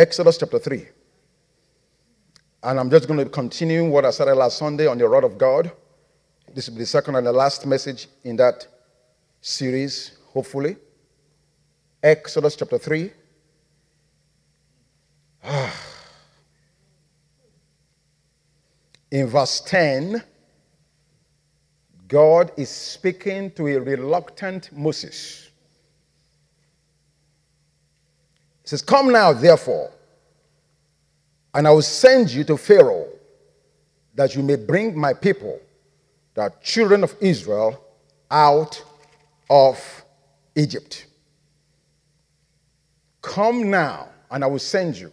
Exodus chapter 3. And I'm just going to continue what I started last Sunday on the rod of God. This will be the second and the last message in that series, hopefully. Exodus chapter 3. In verse 10, God is speaking to a reluctant Moses. He says, Come now, therefore, and I will send you to Pharaoh, that you may bring my people, the children of Israel, out of Egypt. Come now, and I will send you.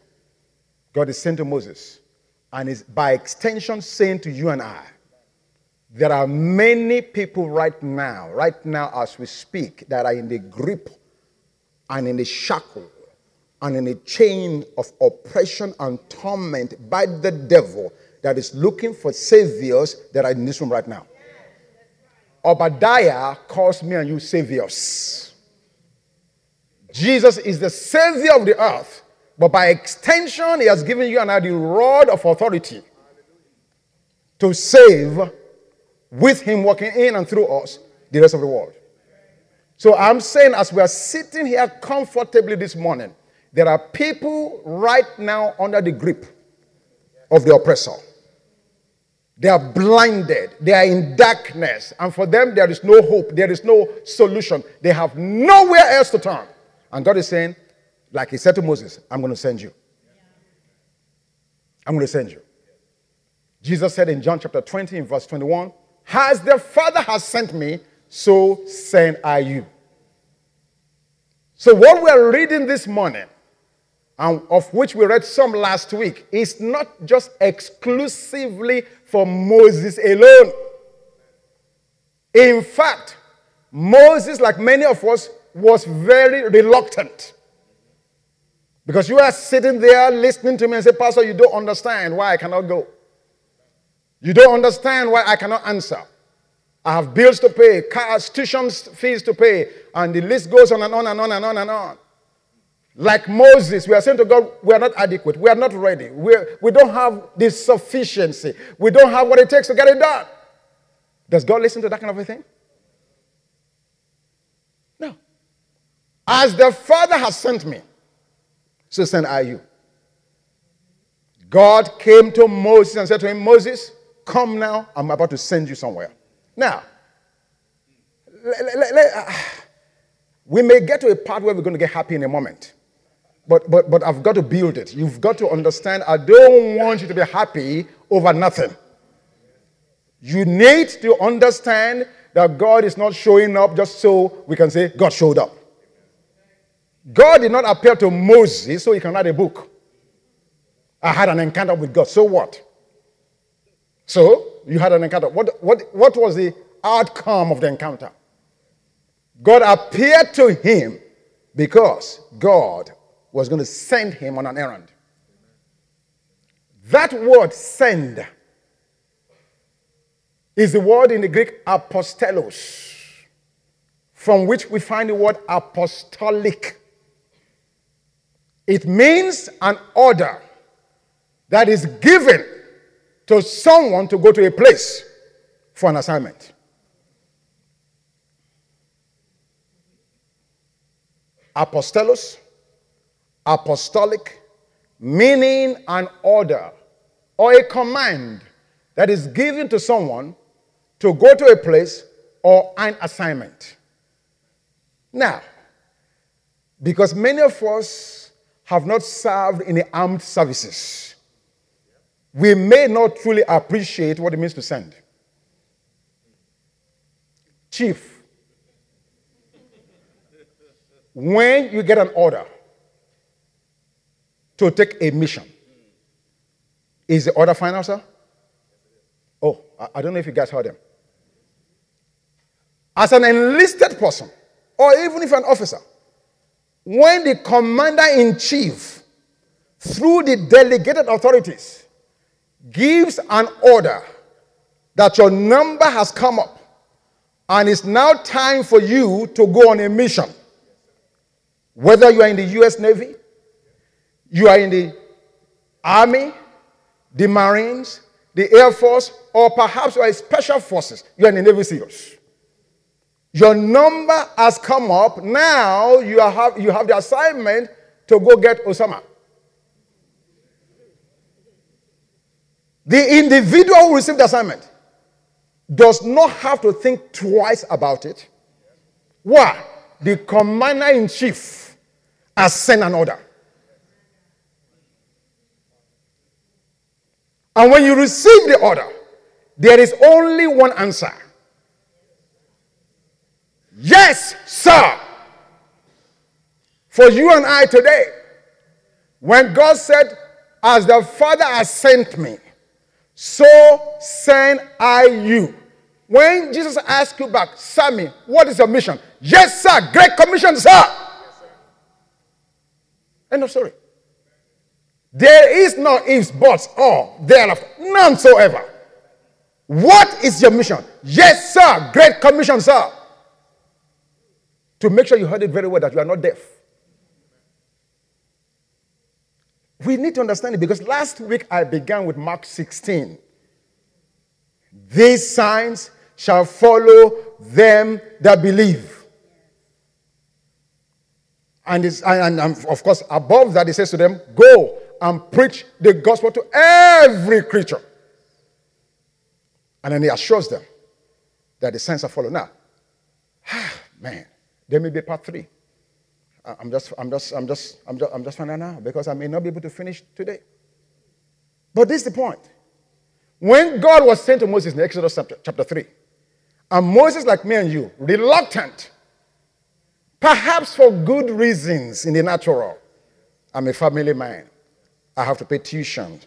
God is saying to Moses, and is by extension saying to you and I, there are many people right now, right now as we speak, that are in the grip and in the shackle and in a chain of oppression and torment by the devil that is looking for saviors that are in this room right now. Obadiah calls me and you saviors. Jesus is the savior of the earth, but by extension, he has given you and I the rod of authority to save with him working in and through us the rest of the world. So I'm saying, as we are sitting here comfortably this morning, there are people right now under the grip of the oppressor. They are blinded. They are in darkness. And for them, there is no hope. There is no solution. They have nowhere else to turn. And God is saying, like He said to Moses, I'm going to send you. I'm going to send you. Jesus said in John chapter 20, in verse 21, As the Father has sent me, so send I you. So, what we're reading this morning and of which we read some last week, is not just exclusively for Moses alone. In fact, Moses, like many of us, was very reluctant. Because you are sitting there listening to me and say, Pastor, you don't understand why I cannot go. You don't understand why I cannot answer. I have bills to pay, cars, tuition fees to pay, and the list goes on and on and on and on and on. Like Moses, we are saying to God, we are not adequate. We are not ready. We're, we don't have the sufficiency. We don't have what it takes to get it done. Does God listen to that kind of a thing? No. As the Father has sent me, so send I you. God came to Moses and said to him, Moses, come now. I'm about to send you somewhere. Now, uh, we may get to a part where we're going to get happy in a moment. But, but, but I've got to build it. You've got to understand, I don't want you to be happy over nothing. You need to understand that God is not showing up just so we can say, God showed up. God did not appear to Moses so he can write a book. I had an encounter with God. So what? So you had an encounter. What, what, what was the outcome of the encounter? God appeared to him because God was going to send him on an errand. That word send is the word in the Greek apostelos, from which we find the word apostolic. It means an order that is given to someone to go to a place for an assignment. Apostelos apostolic, meaning an order or a command that is given to someone to go to a place or an assignment. Now, because many of us have not served in the armed services, we may not truly appreciate what it means to send. Chief, when you get an order, to take a mission. Is the order final, sir? Oh, I don't know if you guys heard them. As an enlisted person, or even if an officer, when the commander in chief, through the delegated authorities, gives an order that your number has come up and it's now time for you to go on a mission, whether you are in the U.S. Navy, You are in the army, the Marines, the Air Force, or perhaps you are Special Forces. You are in the Navy SEALs. Your number has come up. Now you have, you have the assignment to go get Osama. The individual who received the assignment does not have to think twice about it. Why? The commander in chief has sent an order. And when you receive the order, there is only one answer Yes, sir. For you and I today, when God said, As the Father has sent me, so send I you. When Jesus asked you back, Sammy, what is your mission? Yes, sir. Great commission, sir. Sir. End of story. There is no ifs, buts, or thereafter. None so ever. What is your mission? Yes, sir. Great commission, sir. To make sure you heard it very well that you are not deaf. We need to understand it because last week I began with Mark 16. These signs shall follow them that believe. And, and, and, of course, above that, he says to them, Go and preach the gospel to every creature. And then he assures them that the signs are following. Now, ah, man, there may be part three. I'm just, I'm just, I'm just, I'm just, I'm just finding out now because I may not be able to finish today. But this is the point. When God was sent to Moses in Exodus chapter 3, and Moses, like me and you, reluctant, perhaps for good reasons in the natural. I'm a family man. I have to pay tuition.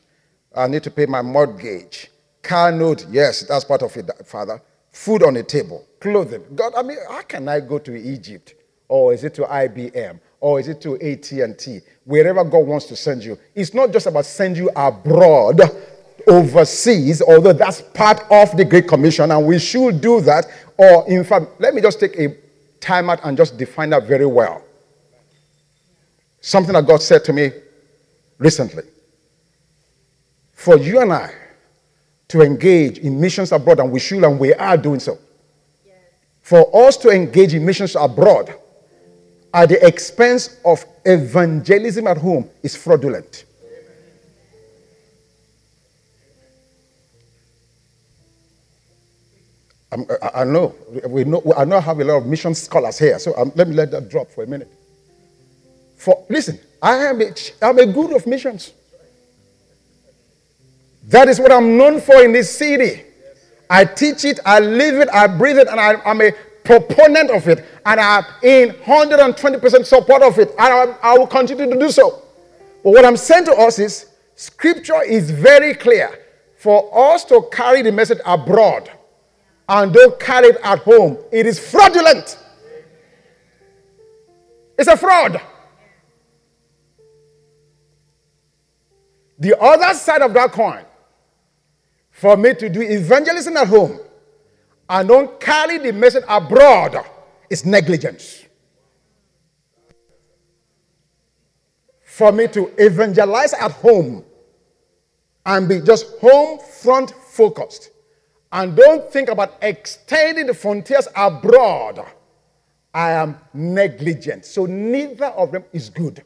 I need to pay my mortgage. Car note, yes, that's part of it, Father. Food on the table, clothing. God, I mean, how can I go to Egypt? Or is it to IBM? Or is it to AT&T? Wherever God wants to send you. It's not just about send you abroad overseas, although that's part of the Great Commission, and we should do that. Or, in fact, let me just take a time out and just define that very well. Something that God said to me recently. For you and I to engage in missions abroad, and we should and we are doing so. Yes. For us to engage in missions abroad at the expense of evangelism at home is fraudulent. I, I know we know I know I have a lot of mission scholars here, so um, let me let that drop for a minute. For listen, I am a, I'm a guru of missions. That is what I'm known for in this city. I teach it, I live it, I breathe it, and I, am a proponent of it. And I'm in 120% support of it. And I, I will continue to do so. But what I'm saying to us is scripture is very clear. For us to carry the message abroad and don't carry it at home, it is fraudulent. It's a fraud. The other side of that coin, for me to do evangelism at home and don't carry the message abroad, is negligence. For me to evangelize at home and be just home front focused and don't think about extending the frontiers abroad, I am negligent. So neither of them is good.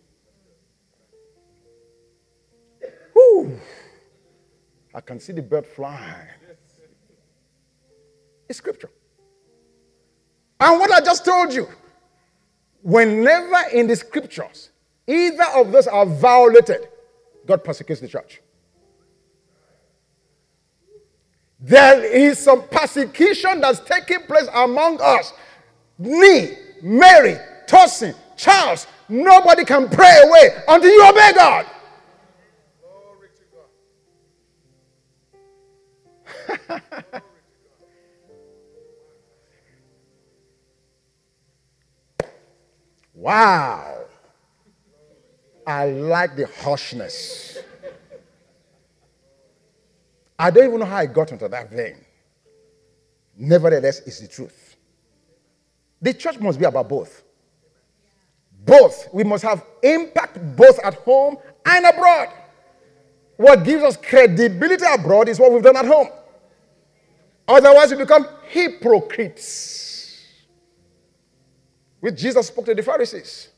I can see the bird flying. It's scripture. And what I just told you, whenever in the scriptures either of those are violated, God persecutes the church. There is some persecution that's taking place among us. Me, Mary, Tosin, Charles, nobody can pray away until you obey God. Wow. I like the harshness. I don't even know how I got into that vein. Nevertheless, it's the truth. The church must be about both. Both. We must have impact both at home and abroad. What gives us credibility abroad is what we've done at home. Otherwise, we become hypocrites. Which Jesus spoke to the Pharisees.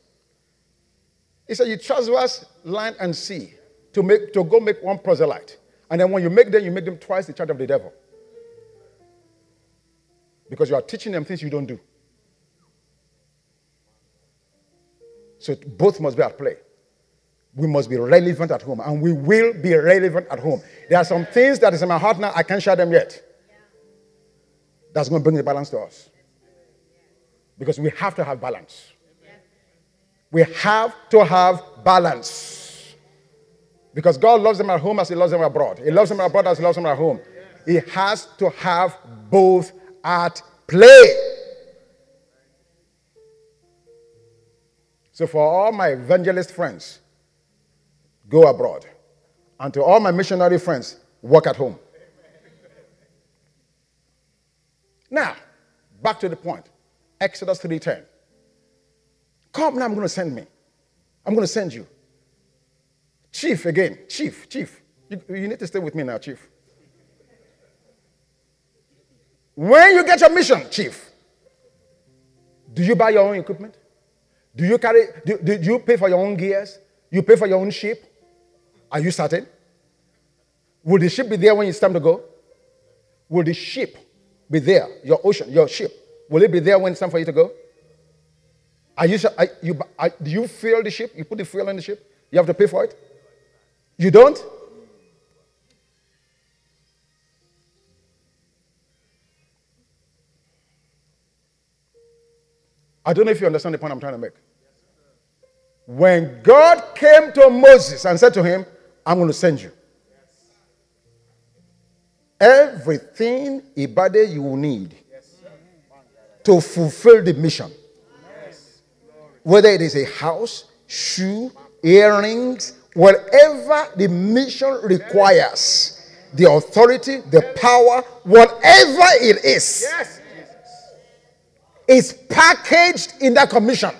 He said, You traverse land and sea to, make, to go make one proselyte. And then when you make them, you make them twice the charge of the devil. Because you are teaching them things you don't do. So both must be at play. We must be relevant at home, and we will be relevant at home. There are some things that is in my heart now, I can't share them yet. That's going to bring the balance to us. Because we have to have balance. We have to have balance. Because God loves them at home as He loves them abroad. He loves them abroad as He loves them at home. He has to have both at play. So, for all my evangelist friends, go abroad. And to all my missionary friends, work at home. Now, back to the point. Exodus 3:10. Come now, I'm going to send me. I'm going to send you. Chief again. Chief, chief. You, you need to stay with me now, chief. When you get your mission, chief, do you buy your own equipment? Do you carry, do, do you pay for your own gears? You pay for your own ship? Are you certain? Will the ship be there when it's time to go? Will the ship be there? Your ocean, your ship, will it be there when it's time for you to go? Are you, are you, are, do you fill the ship? You put the fuel in the ship? You have to pay for it? You don't? I don't know if you understand the point I'm trying to make. When God came to Moses and said to him, I'm going to send you. Everything Ibade you will need to fulfill the mission. Whether it is a house, shoe, earrings, whatever the mission requires, the authority, the power, whatever it is. Is packaged in that commission.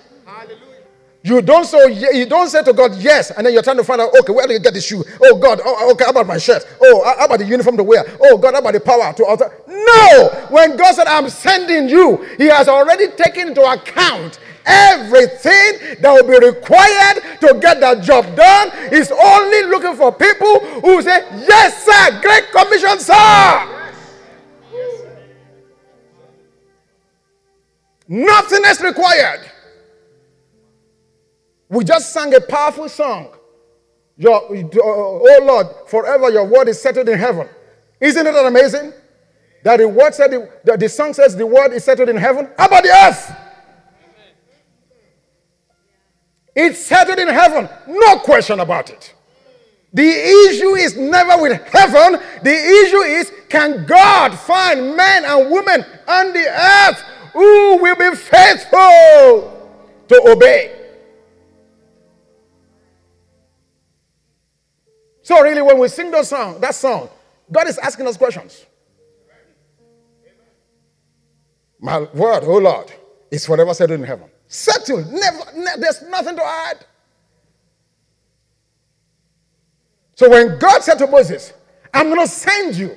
You don't say you don't say to God yes, and then you're trying to find out okay where do you get the shoe? Oh God, oh, oh, okay how about my shirt? Oh how about the uniform to wear? Oh God, how about the power to alter? No, when God said I'm sending you, He has already taken into account everything that will be required to get that job done. He's only looking for people who say yes, sir, great commission, sir. Nothing is required. We just sang a powerful song. Your, oh Lord, forever your word is settled in heaven. Isn't it amazing? That the word said, the, the song says the word is settled in heaven. How about the earth? It's settled in heaven. No question about it. The issue is never with heaven. The issue is can God find men and women on the earth who will be faithful to obey. So, really, when we sing those song, that song, God is asking us questions. My word, oh Lord, is forever settled in heaven. Settled. Never, ne- there's nothing to add. So when God said to Moses, I'm going to send you,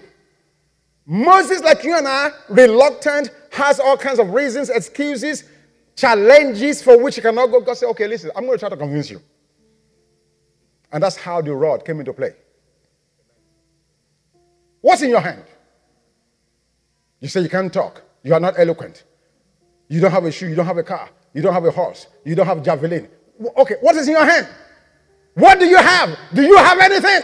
Moses, like you and I, reluctant, has all kinds of reasons, excuses, challenges for which he cannot go. God said, okay, listen, I'm going to try to convince you. And that's how the rod came into play. What's in your hand? You say you can't talk. You are not eloquent. You don't have a shoe. You don't have a car. You don't have a horse. You don't have javelin. Okay, what is in your hand? What do you have? Do you have anything?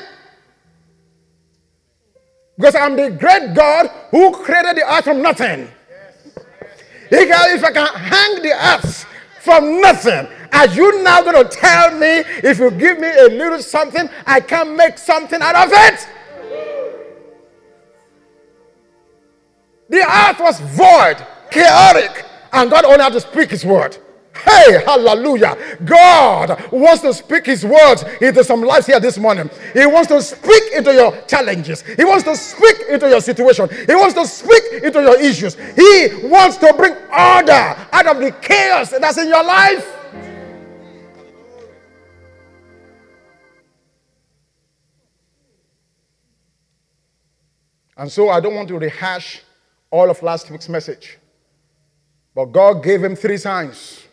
Because I'm the great God who created the earth from nothing. If I can hang the earth from nothing, are you now going to tell me if you give me a little something, I can make something out of it? The earth was void, chaotic, and God only had to speak his word. Hey, hallelujah. God wants to speak his words into some lives here this morning. He wants to speak into your challenges. He wants to speak into your situation. He wants to speak into your issues. He wants to bring order out of the chaos that's in your life. And so I don't want to rehash all of last week's message. But God gave him three signs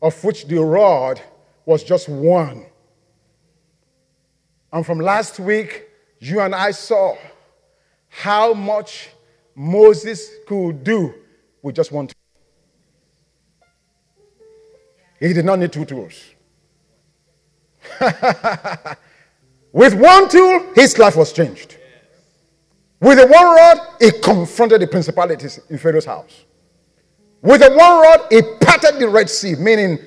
of which the rod was just one. And from last week, you and I saw how much Moses could do with just one tool. He did not need two tools. with one tool, his life was changed. With the one rod, he confronted the principalities in Pharaoh's house. With the one rod, he parted the Red Sea, meaning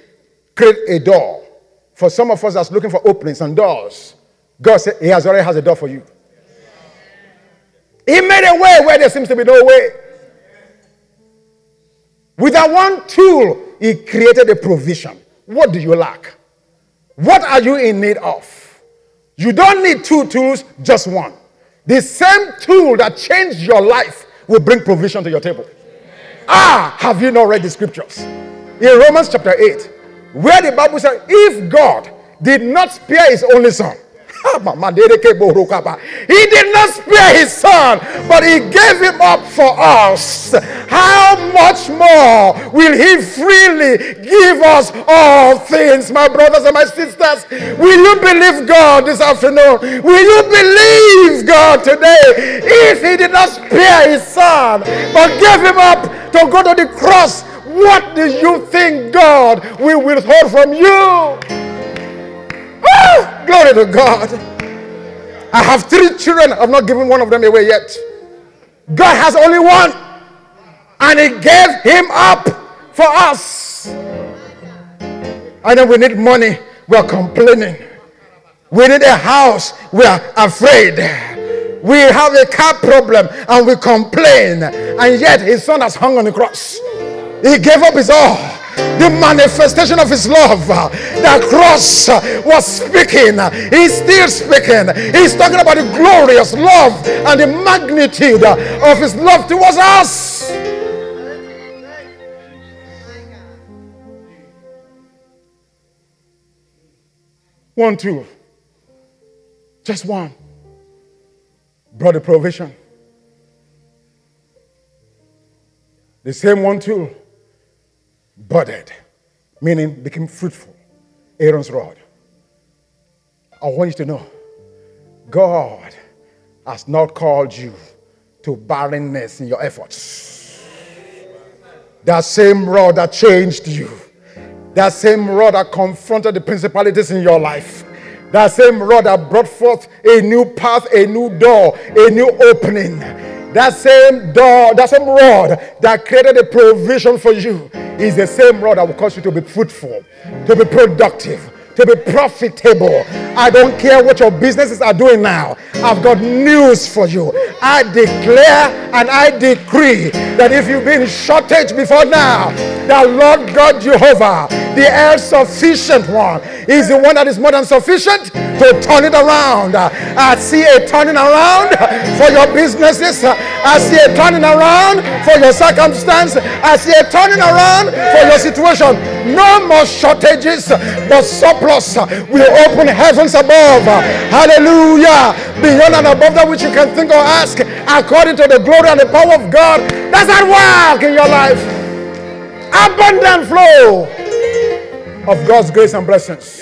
create a door. For some of us that's looking for openings and doors, God said He has already has a door for you. He made a way where there seems to be no way. With that one tool, He created a provision. What do you lack? What are you in need of? You don't need two tools, just one. The same tool that changed your life will bring provision to your table. Ah, have you not read the scriptures? In Romans chapter 8, where the Bible says, if God did not spare his only son, he did not spare his son, but he gave him up for us. How much more will he freely give us all things, my brothers and my sisters? Will you believe God this afternoon? Will you believe God today? If he did not spare his son, but gave him up to go to the cross, what do you think God will withhold from you? Oh, glory to God. I have three children. I've not given one of them away yet. God has only one. And He gave him up for us. And then we need money. We're complaining. We need a house. We are afraid. We have a car problem and we complain. And yet his son has hung on the cross. He gave up his all the manifestation of his love. The cross was speaking. He's still speaking. He's talking about the glorious love and the magnitude of his love towards us. One, two. Just one. Brought the provision. The same one, too budded, meaning became fruitful. Aaron's rod. I want you to know God has not called you to barrenness in your efforts. That same rod that changed you, that same rod that confronted the principalities in your life, that same rod that brought forth a new path, a new door, a new opening. That same door, that same rod that created a provision for you is the same rod that will cause you to be fruitful, to be productive, to be profitable. I don't care what your businesses are doing now. I've got news for you. I declare and I decree that if you've been shortage before now, the Lord God Jehovah, the all sufficient one, is the one that is more than sufficient to turn it around. I see a turning around for your businesses. I see a turning around for your circumstance. I see a turning around for your situation. No more shortages, but surplus will open heavens above. Hallelujah. Beyond and above that which you can think or ask, according to the glory and the power of God. Does that work in your life? Abundant flow of God's grace and blessings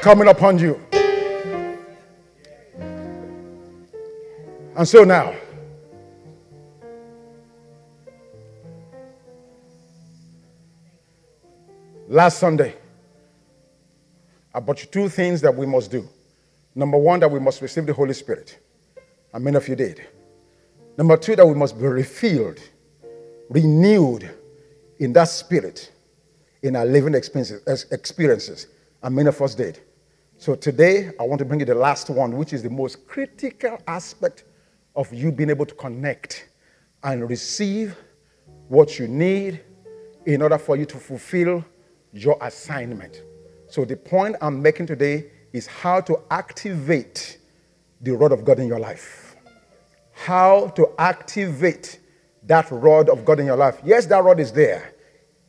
coming upon you. And so now, last Sunday, You two things that we must do. Number one, that we must receive the Holy Spirit. And many of you did. Number two, that we must be refilled, renewed in that spirit in our living experiences. And many of us did. So today, I want to bring you the last one, which is the most critical aspect of you being able to connect and receive what you need in order for you to fulfill your assignment. So, the point I'm making today is how to activate the rod of God in your life. How to activate that rod of God in your life. Yes, that rod is there.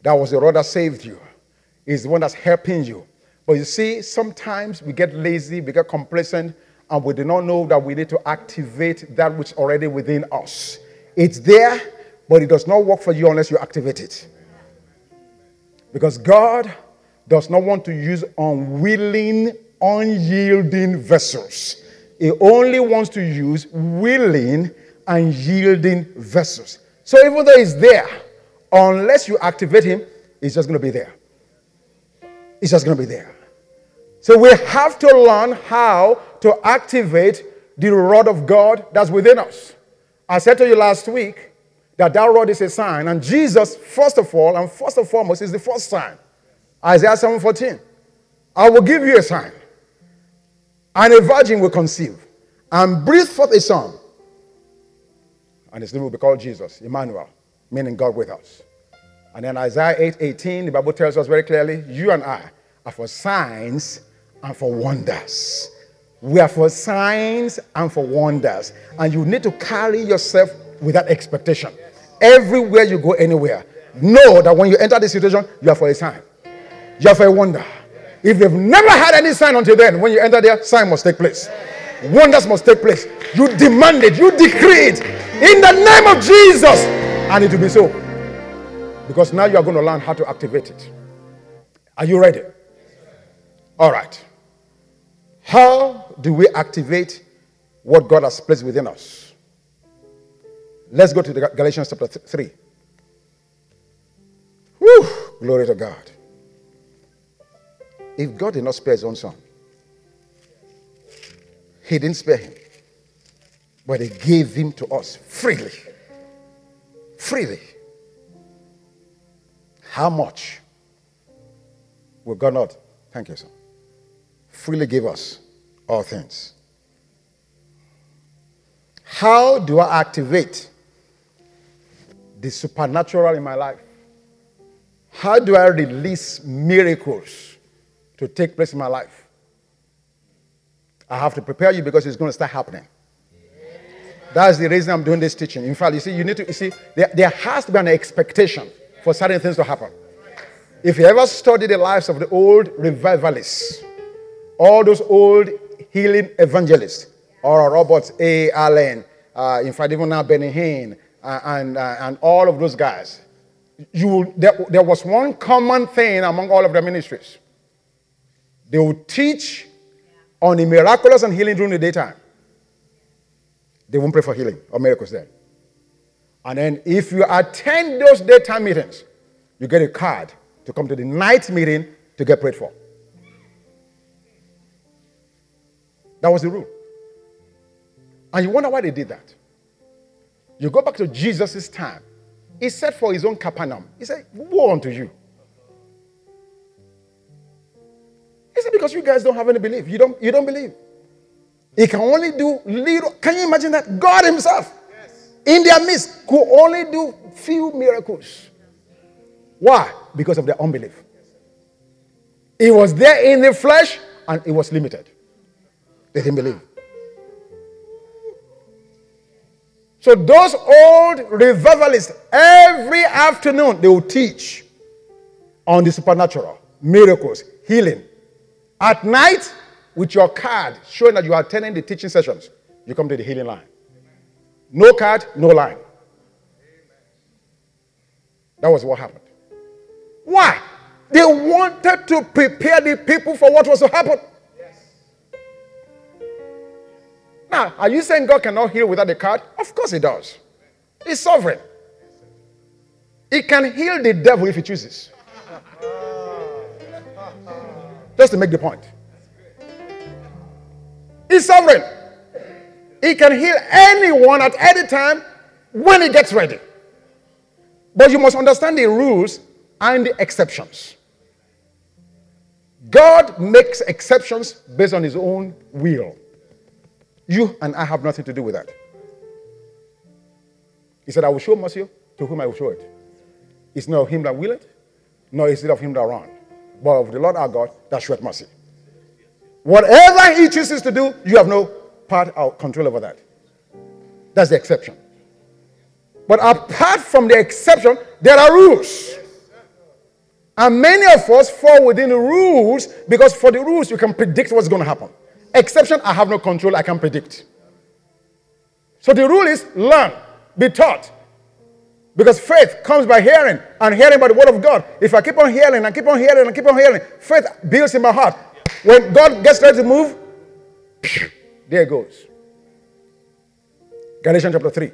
That was the rod that saved you, is the one that's helping you. But you see, sometimes we get lazy, we get complacent, and we do not know that we need to activate that which is already within us. It's there, but it does not work for you unless you activate it. Because God does not want to use unwilling, unyielding vessels. He only wants to use willing and yielding vessels. So even though he's there, unless you activate him, he's just going to be there. He's just going to be there. So we have to learn how to activate the rod of God that's within us. I said to you last week that that rod is a sign, and Jesus, first of all, and first and foremost, is the first sign. Isaiah 7:14. I will give you a sign, and a virgin will conceive and breathe forth a son, and his name will be called Jesus, Emmanuel, meaning God with us. And then Isaiah 8 18, the Bible tells us very clearly, you and I are for signs and for wonders. We are for signs and for wonders. And you need to carry yourself with that expectation. Everywhere you go, anywhere, know that when you enter this situation, you are for a sign. For a wonder. If you've never had any sign until then, when you enter there, sign must take place. Wonders must take place. You demand it, you decree it in the name of Jesus, and it will be so. Because now you are going to learn how to activate it. Are you ready? All right. How do we activate what God has placed within us? Let's go to the Galatians chapter 3. Whew, glory to God. If God did not spare his own son, he didn't spare him, but he gave him to us freely. Freely. How much will God not? Thank you, sir. Freely give us all things. How do I activate the supernatural in my life? How do I release miracles to take place in my life? I have to prepare you because it's going to start happening. That's the reason I'm doing this teaching. In fact, you see, you need to, you see, there, there has to be an expectation for certain things to happen. If you ever study the lives of the old revivalists, all those old healing evangelists, or Robert A. Allen, uh, in fact, even now Benny Hinn, uh, and, uh, and all of those guys, you, there, there was one common thing among all of their ministries. They will teach on the miraculous and healing during the daytime. They won't pray for healing or miracles then. And then if you attend those daytime meetings, you get a card to come to the night meeting to get prayed for. That was the rule. And you wonder why they did that. You go back to Jesus' time. He said for his own Capernaum, he said, Woe unto you. He said, Because you guys don't have any belief. You don't, you don't believe. He can only do little. Can you imagine that? God Himself yes. in their midst could only do few miracles. Why? Because of their unbelief. He was there in the flesh and it was limited. They didn't believe. So those old revivalists, every afternoon they will teach on the supernatural, miracles, healing. At night, with your card showing that you are attending the teaching sessions, you come to the healing line. No card, no line. That was what happened. Why? They wanted to prepare the people for what was to happen. Now, are you saying God cannot heal without the card? Of course He does. He's sovereign. He can heal the devil if He chooses. Just to make the point. He's sovereign. He can heal anyone at any time when he gets ready. But you must understand the rules and the exceptions. God makes exceptions based on his own will. You and I have nothing to do with that. He said, I will show mercy to whom I will show it. It's not of him that will it, nor is it of him that run, but of the Lord our God that showeth mercy. Whatever he chooses to do, you have no part or control over that. That's the exception. But apart from the exception, there are rules. And many of us fall within the rules because for the rules, you can predict what's going to happen. Exception, I have no control, I can predict. So the rule is learn, be taught. Because faith comes by hearing, and hearing by the word of God. If I keep on hearing and keep on hearing and keep on hearing, faith builds in my heart. When God gets ready to move, there it goes. Galatians chapter 3,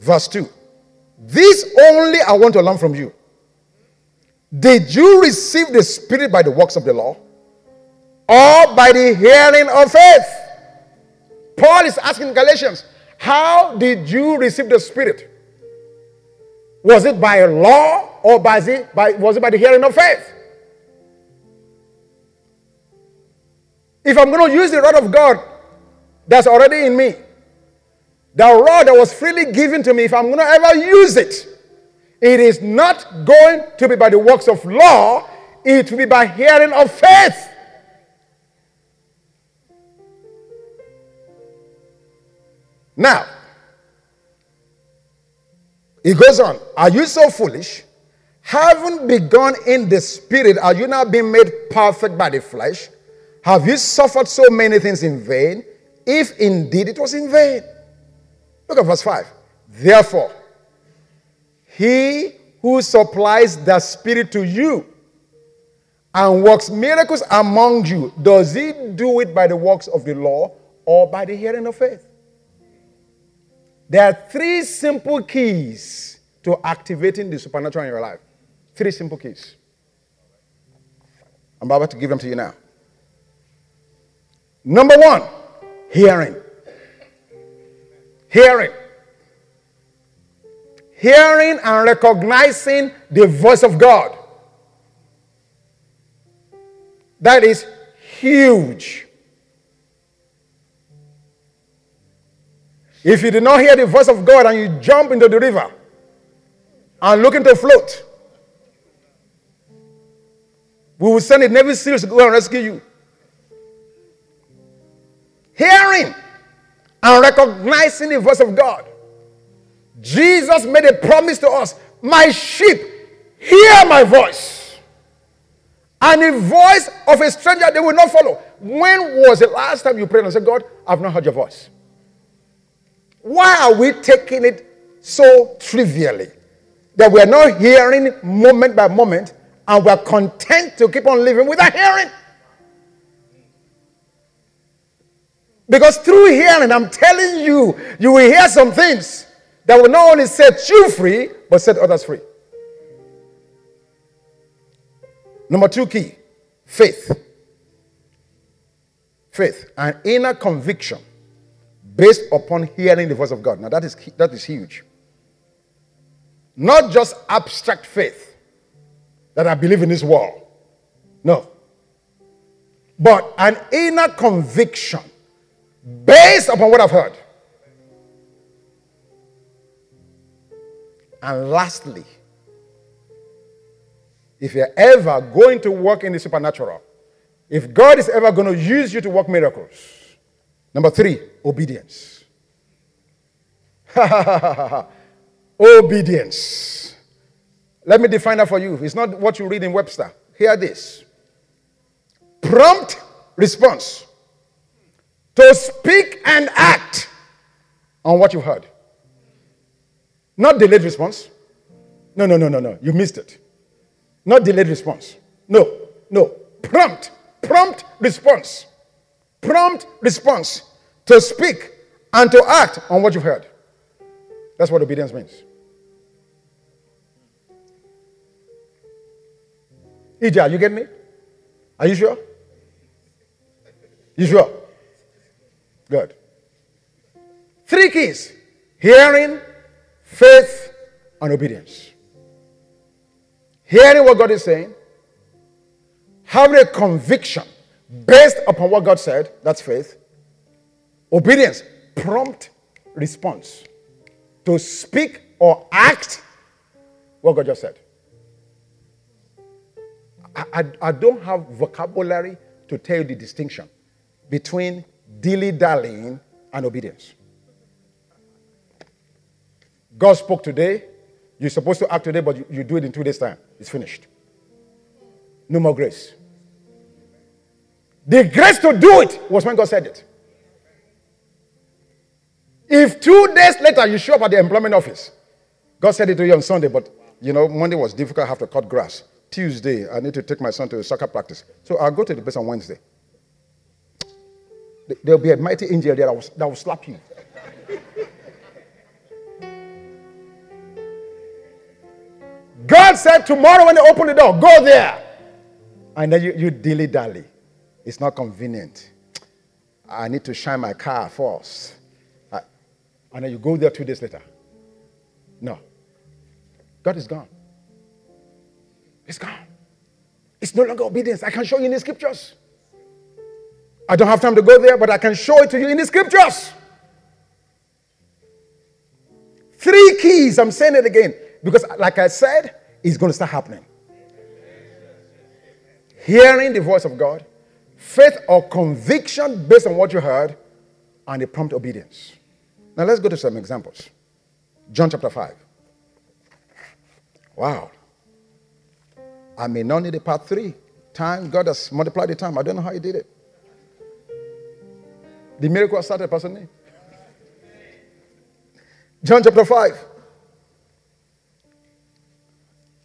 verse 2. This only I want to learn from you. Did you receive the Spirit by the works of the law or by the hearing of faith? Paul is asking Galatians, how did you receive the Spirit? Was it by law or by the, by, was it by the hearing of faith? If I'm going to use the rod of God that's already in me, the rod that was freely given to me, if I'm going to ever use it, it is not going to be by the works of law, it will be by hearing of faith. Now, he goes on. Are you so foolish? Having begun in the spirit, are you now being made perfect by the flesh? Have you suffered so many things in vain? If indeed it was in vain. Look at verse 5. Therefore, he who supplies the Spirit to you and works miracles among you, does he do it by the works of the law or by the hearing of faith? There are three simple keys to activating the supernatural in your life. Three simple keys. I'm about to give them to you now. Number one, hearing. Hearing hearing and recognizing the voice of God. That is huge. If you did not hear the voice of God and you jump into the river and looking to float, we will send a Navy SEALs to go and rescue you. Hearing and recognizing the voice of God. Jesus made a promise to us My sheep hear my voice. And the voice of a stranger they will not follow. When was the last time you prayed and said, God, I've not heard your voice? Why are we taking it so trivially that we are not hearing moment by moment and we're content to keep on living without hearing? Because through hearing, I'm telling you, you will hear some things that will not only set you free, but set others free. Number two key faith. Faith, an inner conviction based upon hearing the voice of God. Now, that is, that is huge. Not just abstract faith that I believe in this world. No. But an inner conviction based upon what I've heard. And lastly, if you're ever going to work in the supernatural, if God is ever going to use you to work miracles, number three, obedience. obedience. Let me define that for you. It's not what you read in Webster. Hear this prompt response to speak and act on what you heard. Not delayed response. No, no, no, no, no. You missed it. Not delayed response. No, no. Prompt, prompt response. Prompt response to speak and to act on what you've heard. That's what obedience means. Are you getting me? Are you sure? You sure? Good. Three keys hearing, faith, and obedience. Hearing what God is saying, having a conviction based upon what God said, that's faith. Obedience, prompt response to speak or act what God just said. I, I, I don't have vocabulary to tell you the distinction between dilly dallying and obedience. God spoke today. You're supposed to act today, but you, you do it in two days' time. It's finished. No more grace. The grace to do it was when God said it. If two days later you show up at the employment office, God said it to you on Sunday, but you know, Monday was difficult, I have to cut grass. Tuesday, I need to take my son to soccer practice. So I'll go to the place on Wednesday. There'll be a mighty angel there that will, that will slap you. God said, Tomorrow when they open the door, go there. And then you, you dilly dally. It's not convenient. I need to shine my car first. And then you go there two days later. No. God is gone. It's gone. It's no longer obedience. I can show you in the scriptures. I don't have time to go there, but I can show it to you in the scriptures. Three keys. I'm saying it again because, like I said, it's going to start happening. Hearing the voice of God, faith or conviction based on what you heard, and a prompt obedience. Now let's go to some examples. John chapter 5. Wow. I may not need a part three. Time, God has multiplied the time. I don't know how He did it. The miracle started, name. John chapter 5.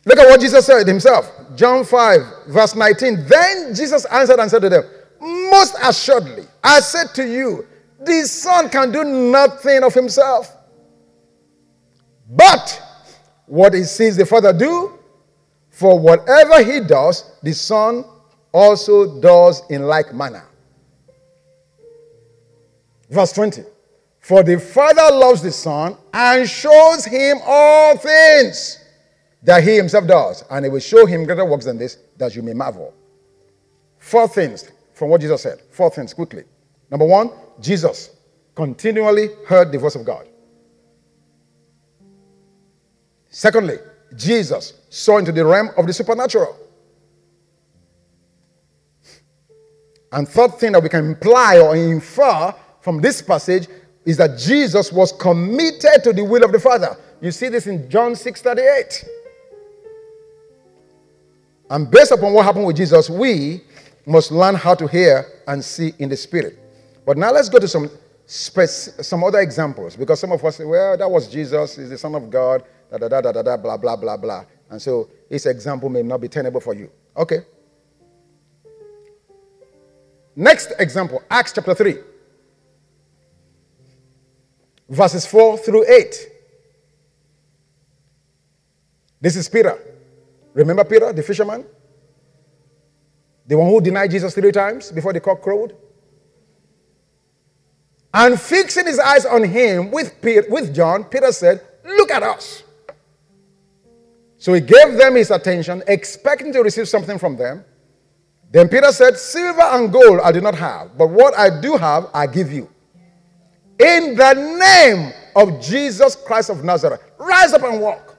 Look at what Jesus said himself. John 5, verse 19. Then Jesus answered and said to them, Most assuredly, I said to you, the Son can do nothing of himself. But what he sees the Father do, for whatever he does, the Son also does in like manner. Verse 20. For the Father loves the Son and shows him all things that he himself does, and he will show him greater works than this, that you may marvel. Four things from what Jesus said. Four things quickly. Number one, Jesus continually heard the voice of God. Secondly, Jesus saw into the realm of the supernatural. And third thing that we can imply or infer from this passage is that Jesus was committed to the will of the Father. You see this in John 6 38. And based upon what happened with Jesus, we must learn how to hear and see in the Spirit. But now let's go to some, some other examples because some of us say, well, that was Jesus, he's the Son of God, da da da da da, da blah, blah, blah, blah. And so his example may not be tenable for you. Okay. Next example, Acts chapter 3, verses 4 through 8. This is Peter. Remember Peter, the fisherman? The one who denied Jesus three times before the cock crowed? And fixing his eyes on him with, Peter, with John, Peter said, Look at us. So he gave them his attention, expecting to receive something from them. Then Peter said, Silver and gold I do not have, but what I do have, I give you. In the name of Jesus Christ of Nazareth, rise up and walk.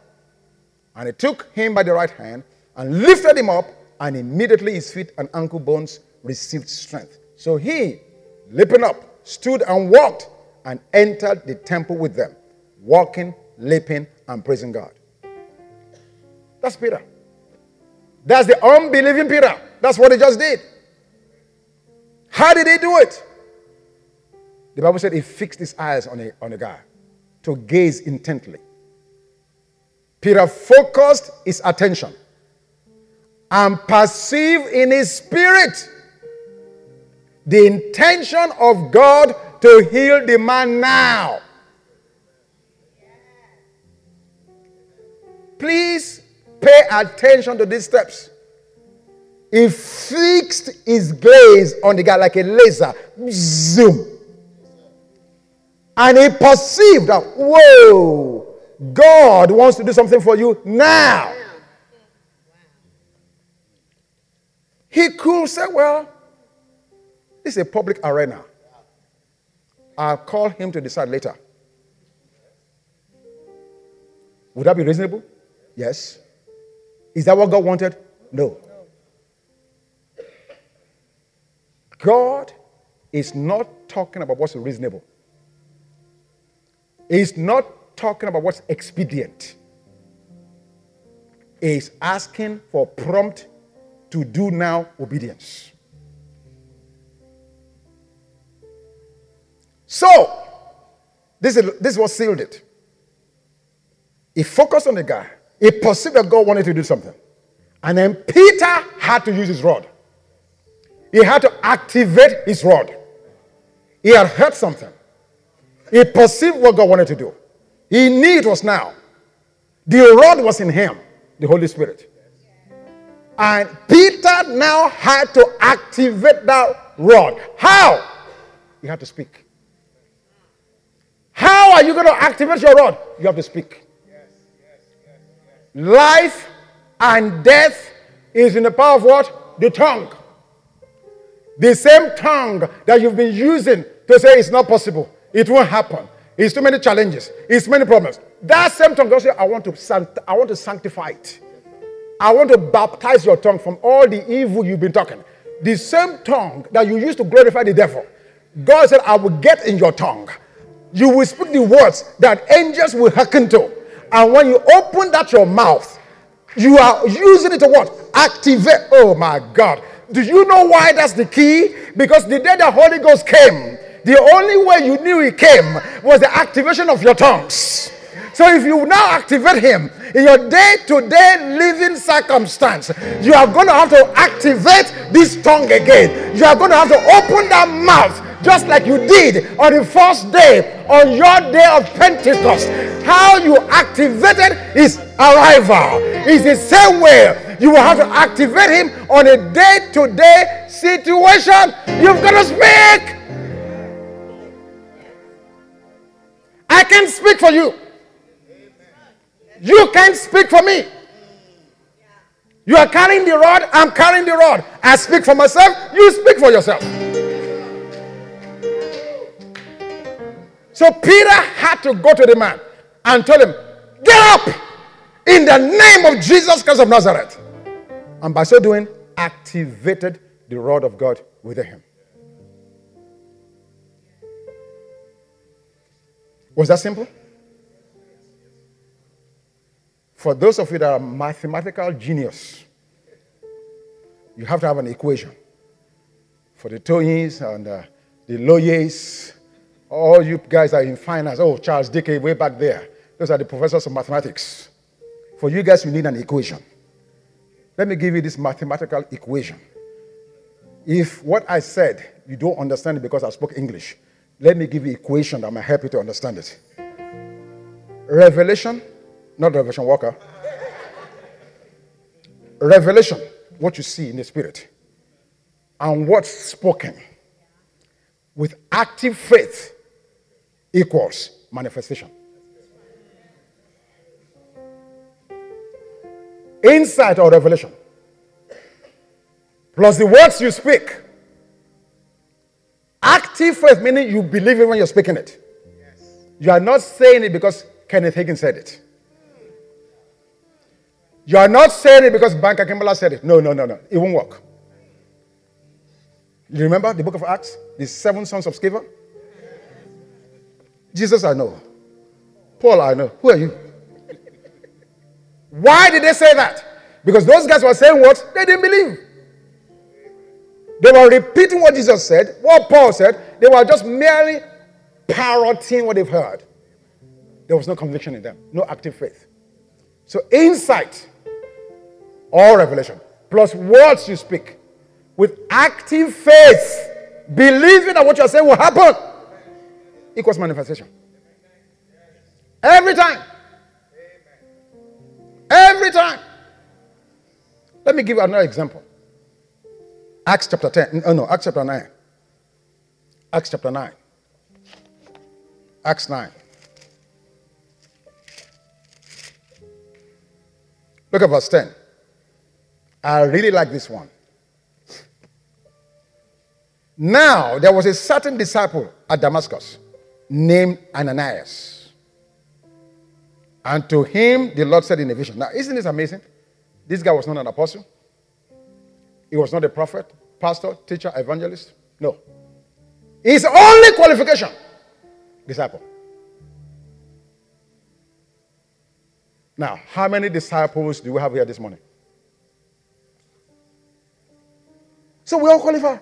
And he took him by the right hand and lifted him up, and immediately his feet and ankle bones received strength. So he, leaping up, stood and walked and entered the temple with them, walking, leaping, and praising God. That's Peter. That's the unbelieving Peter. That's what he just did. How did he do it? The Bible said he fixed his eyes on a, on a guy to gaze intently. Peter focused his attention and perceived in his spirit the intention of God to heal the man now. Please pay attention to these steps. He fixed his gaze on the guy like a laser. Zoom. And he perceived that, whoa, God wants to do something for you now. He could say, Well, this is a public arena. I'll call him to decide later. Would that be reasonable? Yes. Is that what God wanted? No. God is not talking about what's reasonable. He's not talking about what's expedient. Is asking for prompt to do now obedience. So, this is, this is what sealed it. He focused on the guy. He perceived that God wanted to do something. And then Peter had to use his rod. He had to activate his rod. He had heard something. He perceived what God wanted to do. He knew it was now. The rod was in him, the Holy Spirit. And Peter now had to activate that rod. How? He had to speak. How are you going to activate your rod? You have to speak. Life and death is in the power of what? The tongue. The same tongue that you've been using to say it's not possible, it won't happen. It's too many challenges, it's many problems. That same tongue, God say, I want to I want to sanctify it. I want to baptize your tongue from all the evil you've been talking. The same tongue that you used to glorify the devil. God said, I will get in your tongue. You will speak the words that angels will hearken to. And when you open that your mouth, you are using it to what? Activate. Oh my God. Do you know why that's the key? Because the day the Holy Ghost came, the only way you knew he came was the activation of your tongues. So if you now activate him in your day to day living circumstance, you are going to have to activate this tongue again. You are going to have to open that mouth just like you did on the first day, on your day of Pentecost. How you activated his arrival is the same way you will have to activate him on a day to day situation. You've got to speak. I can't speak for you. You can't speak for me. You are carrying the rod, I'm carrying the rod. I speak for myself, you speak for yourself. So Peter had to go to the man and tell him, Get up in the name of Jesus Christ of Nazareth. And by so doing, activated the rod of God within him. Was that simple? For those of you that are mathematical genius, you have to have an equation. For the Tonys and uh, the lawyers, all you guys are in finance. Oh, Charles Dickey, way back there. Those are the professors of mathematics. For you guys, you need an equation. Let me give you this mathematical equation. If what I said you don't understand it because I spoke English, let me give you equation that might help you to understand it. Revelation, not Revelation Walker. Revelation, what you see in the spirit, and what's spoken with active faith equals manifestation. Insight or revelation. Plus the words you speak. Active faith meaning you believe it when you're speaking it. You are not saying it because Kenneth Hagin said it. You are not saying it because Banker Kimbala said it. No, no, no, no. It won't work. You remember the book of Acts? The seven sons of Sceva? Jesus, I know. Paul, I know. Who are you? Why did they say that? Because those guys were saying what? They didn't believe. They were repeating what Jesus said, what Paul said. They were just merely parroting what they've heard. There was no conviction in them, no active faith. So, insight or revelation, plus words you speak, with active faith, believing that what you're saying will happen equals manifestation. Every time. Every time. Let me give you another example. Acts chapter 10. Oh no, Acts chapter 9. Acts chapter 9. Acts 9. Look at verse 10. I really like this one. Now, there was a certain disciple at Damascus named Ananias. And to him, the Lord said in a vision. Now, isn't this amazing? This guy was not an apostle, he was not a prophet, pastor, teacher, evangelist. No. His only qualification disciple. Now, how many disciples do we have here this morning? So we all qualify.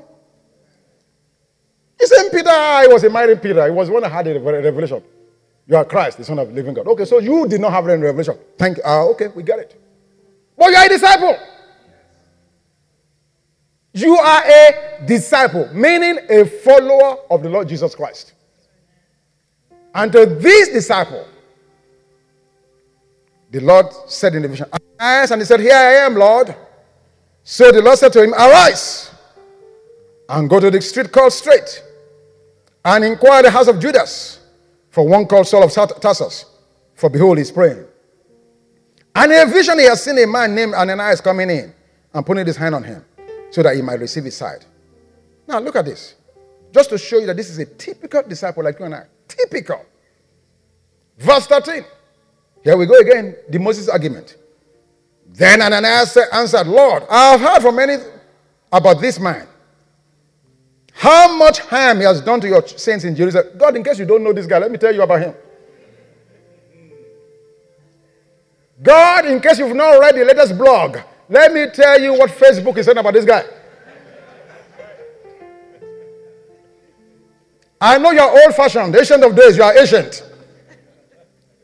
Same Peter, I was a mighty Peter. He was the one that had a revelation. You are Christ, the Son of the living God. Okay, so you did not have any revelation. Thank you. Uh, okay, we get it. But you are a disciple. You are a disciple, meaning a follower of the Lord Jesus Christ. And to this disciple, the Lord said in the vision, Arise, and he said, Here I am, Lord. So the Lord said to him, Arise and go to the street called Straight and inquire the house of Judas for one called Saul of Tarsus. For behold, he's praying. And in a vision, he has seen a man named Ananias coming in and putting his hand on him so that he might receive his sight. Now, look at this. Just to show you that this is a typical disciple like you and I. Typical. Verse 13. Here we go again. The Moses argument. Then Ananias answered, Lord, I have heard from many about this man. How much harm he has done to your saints in Jerusalem. God, in case you don't know this guy, let me tell you about him. God, in case you've not read the latest blog, let me tell you what Facebook is saying about this guy. I know you're old fashioned, ancient of days, you are ancient.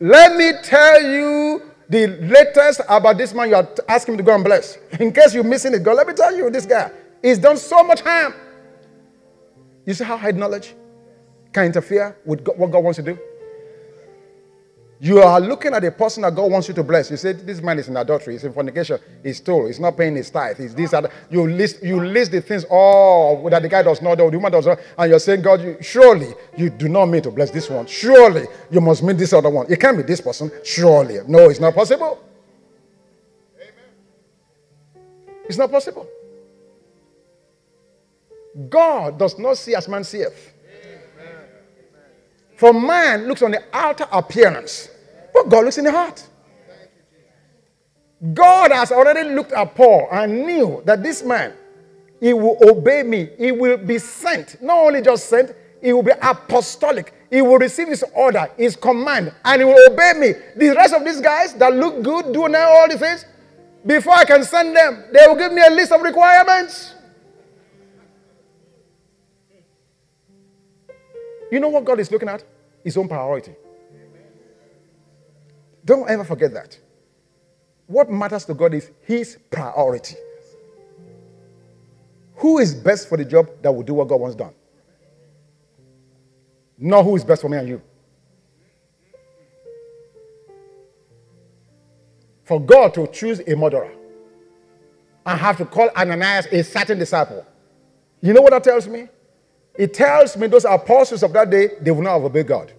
Let me tell you the latest about this man you are asking him to go and bless. In case you're missing it, God, let me tell you this guy. He's done so much harm. You see how head knowledge can interfere with what God wants to do? You are looking at a person that God wants you to bless. You say, This man is in adultery, he's in fornication, he's stole, he's not paying his tithe, he's this, that. You list, you list the things all that the guy does not do, the woman does not, and you're saying, God, you, surely you do not mean to bless this one. Surely you must mean this other one. It can't be this person. Surely. No, it's not possible. It's not possible. God does not see as man seeth. For man looks on the outer appearance, but God looks in the heart. God has already looked at Paul and knew that this man, he will obey me. He will be sent. Not only just sent, he will be apostolic. He will receive his order, his command, and he will obey me. The rest of these guys that look good, do now all the things, before I can send them, they will give me a list of requirements. You know what God is looking at? His own priority. Don't ever forget that. What matters to God is His priority. Who is best for the job that will do what God wants done? Not who is best for me and you. For God to choose a murderer and have to call Ananias a certain disciple. You know what that tells me? It tells me those apostles of that day, they will not have obeyed God.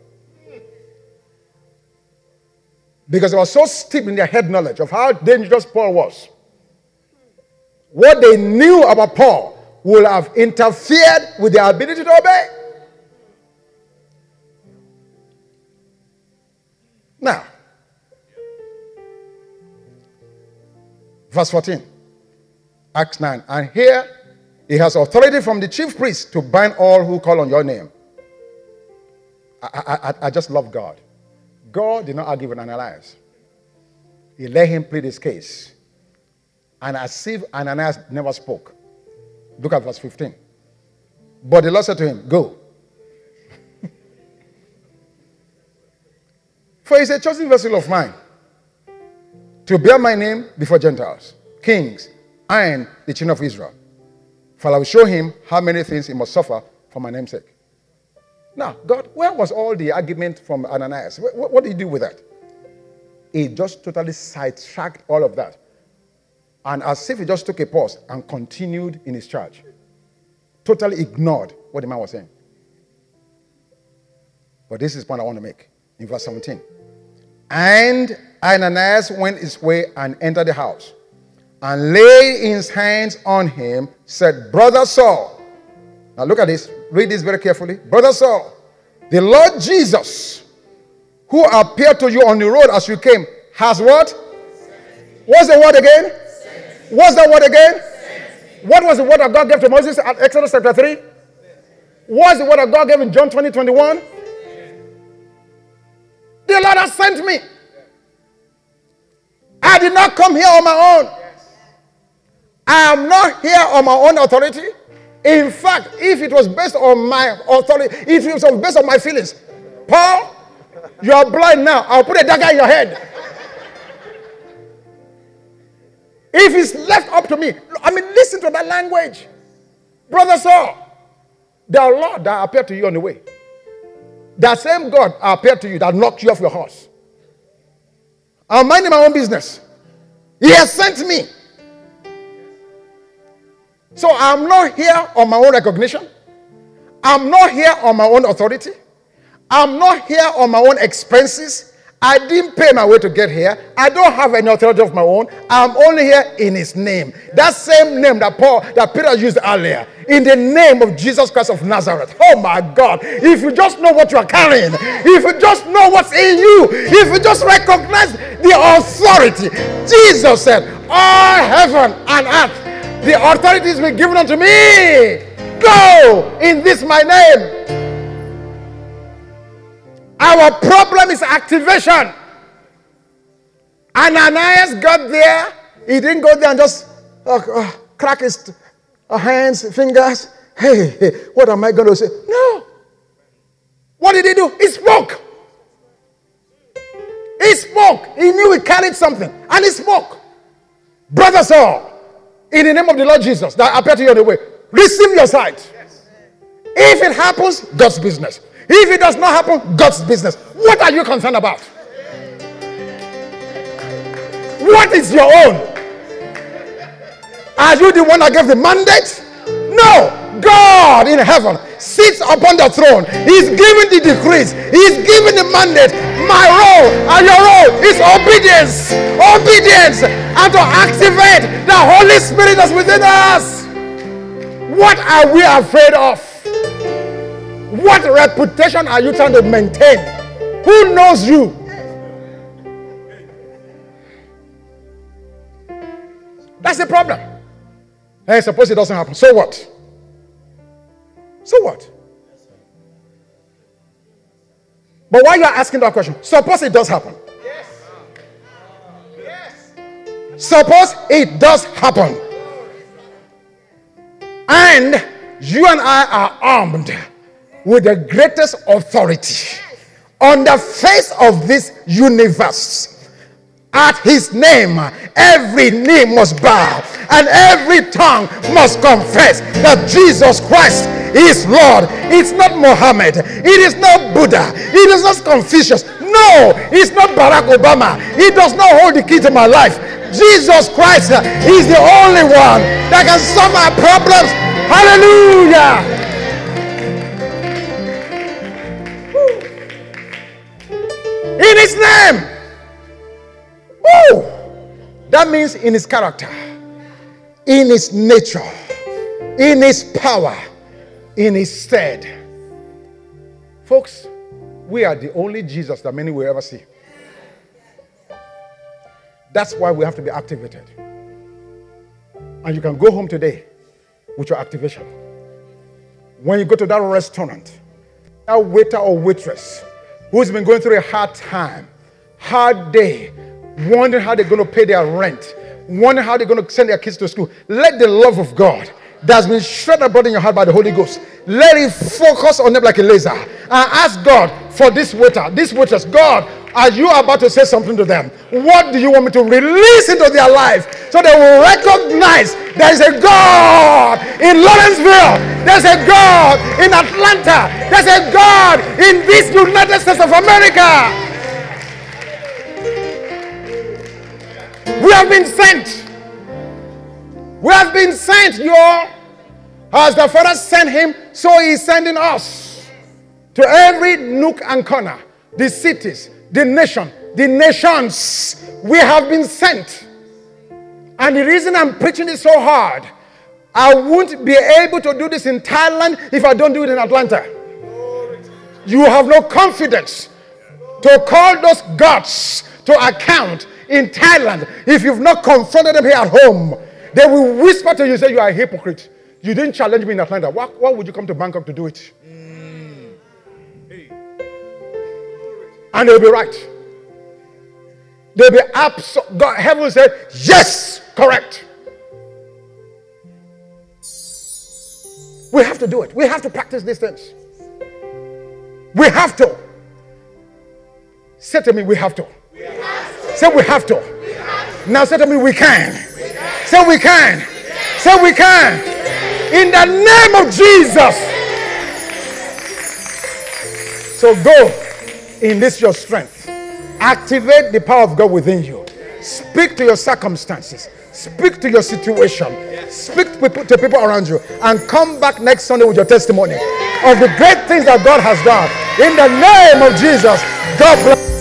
Because they were so steep in their head knowledge of how dangerous Paul was. What they knew about Paul would have interfered with their ability to obey. Now, verse 14, Acts 9. And here he has authority from the chief priest to bind all who call on your name. I, I, I just love God. God did not argue with Ananias. He let him plead his case. And as if Ananias never spoke. Look at verse 15. But the Lord said to him, Go. For he's a chosen vessel of mine to bear my name before Gentiles, kings, and the children of Israel. For I will show him how many things he must suffer for my name's sake. Now, God, where was all the argument from Ananias? What, what did he do with that? He just totally sidetracked all of that. And as if he just took a pause and continued in his charge. Totally ignored what the man was saying. But this is the point I want to make in verse 17. And Ananias went his way and entered the house and laying his hands on him, said, Brother Saul. Now look at this. Read this very carefully. Brother Saul, the Lord Jesus, who appeared to you on the road as you came, has what? What's the word again? What's the word again? What was the word that God gave to Moses at Exodus chapter 3? What's the word that God gave in John 20, 21? The Lord has sent me. I did not come here on my own. I am not here on my own authority. In fact, if it was based on my authority, if it was based on my feelings, Paul, you are blind now. I'll put a dagger in your head. If it's left up to me, I mean, listen to that language. Brother Saul, the Lord that appeared to you on the way, that same God appeared to you that knocked you off your horse. I'm minding my own business. He has sent me. So I'm not here on my own recognition. I'm not here on my own authority. I'm not here on my own expenses. I didn't pay my way to get here. I don't have any authority of my own. I'm only here in his name. That same name that Paul, that Peter used earlier. In the name of Jesus Christ of Nazareth. Oh my God. If you just know what you are carrying, if you just know what's in you, if you just recognize the authority. Jesus said, All heaven and earth, the authority has been given unto me. Go in this my name. Our problem is activation. Ananias got there. He didn't go there and just uh, uh, crack his uh, hands, fingers. Hey, hey, what am I going to say? No. What did he do? He spoke. He spoke. He knew he carried something. And he spoke. Brother Saul, in the name of the Lord Jesus that appeared to you on the way, receive your sight. If it happens, God's business. If it does not happen, God's business. What are you concerned about? What is your own? Are you the one that gave the mandate? No. God in heaven sits upon the throne. He's giving the decrees. He's giving the mandate. My role and your role is obedience. Obedience. And to activate the Holy Spirit that's within us. What are we afraid of? What reputation are you trying to maintain? Who knows you? That's the problem. Hey, suppose it doesn't happen. So what? So what? But why you are asking that question? Suppose it does happen. Yes. Yes. Suppose it does happen. And you and I are armed with the greatest authority on the face of this universe. At his name, every knee must bow and every tongue must confess that Jesus Christ is Lord. It's not Mohammed, it is not Buddha, it is not Confucius. No, it's not Barack Obama. He does not hold the key to my life. Jesus Christ uh, is the only one that can solve my problems. Hallelujah. In his name. Oh, that means in his character, in his nature, in his power, in his stead. Folks, we are the only Jesus that many will ever see. That's why we have to be activated. And you can go home today with your activation. When you go to that restaurant, that waiter or waitress who's been going through a hard time, hard day, wondering how they're going to pay their rent, wondering how they're going to send their kids to school. Let the love of God that's been shut abroad in your heart by the Holy Ghost, let it focus on them like a laser. And ask God for this waiter, this waitress. God, as you are about to say something to them, what do you want me to release into their life so they will recognize there is a God in Lawrenceville, there's a God in Atlanta, there's a God in this United States of America. We have been sent. We have been sent, y'all. As the Father sent him, so he's sending us to every nook and corner, the cities, the nation, the nations. We have been sent. And the reason I'm preaching it so hard, I won't be able to do this in Thailand if I don't do it in Atlanta. You have no confidence to call those gods to account in Thailand if you've not confronted them here at home. They will whisper to you, say, You are a hypocrite. You didn't challenge me in Atlanta. Why, why would you come to Bangkok to do it? Mm. And they'll be right. They'll be absolute. God, heaven said, Yes, correct. We have to do it. We have to practice these things. We have to. Say to me, we have to. We have to. Say we have to. We have to. Now say to me, we can. Say we can. Say we can. In the name of Jesus. So go in this your strength. Activate the power of God within you. Speak to your circumstances. Speak to your situation. Speak to people, to people around you. And come back next Sunday with your testimony of the great things that God has done. In the name of Jesus, God bless.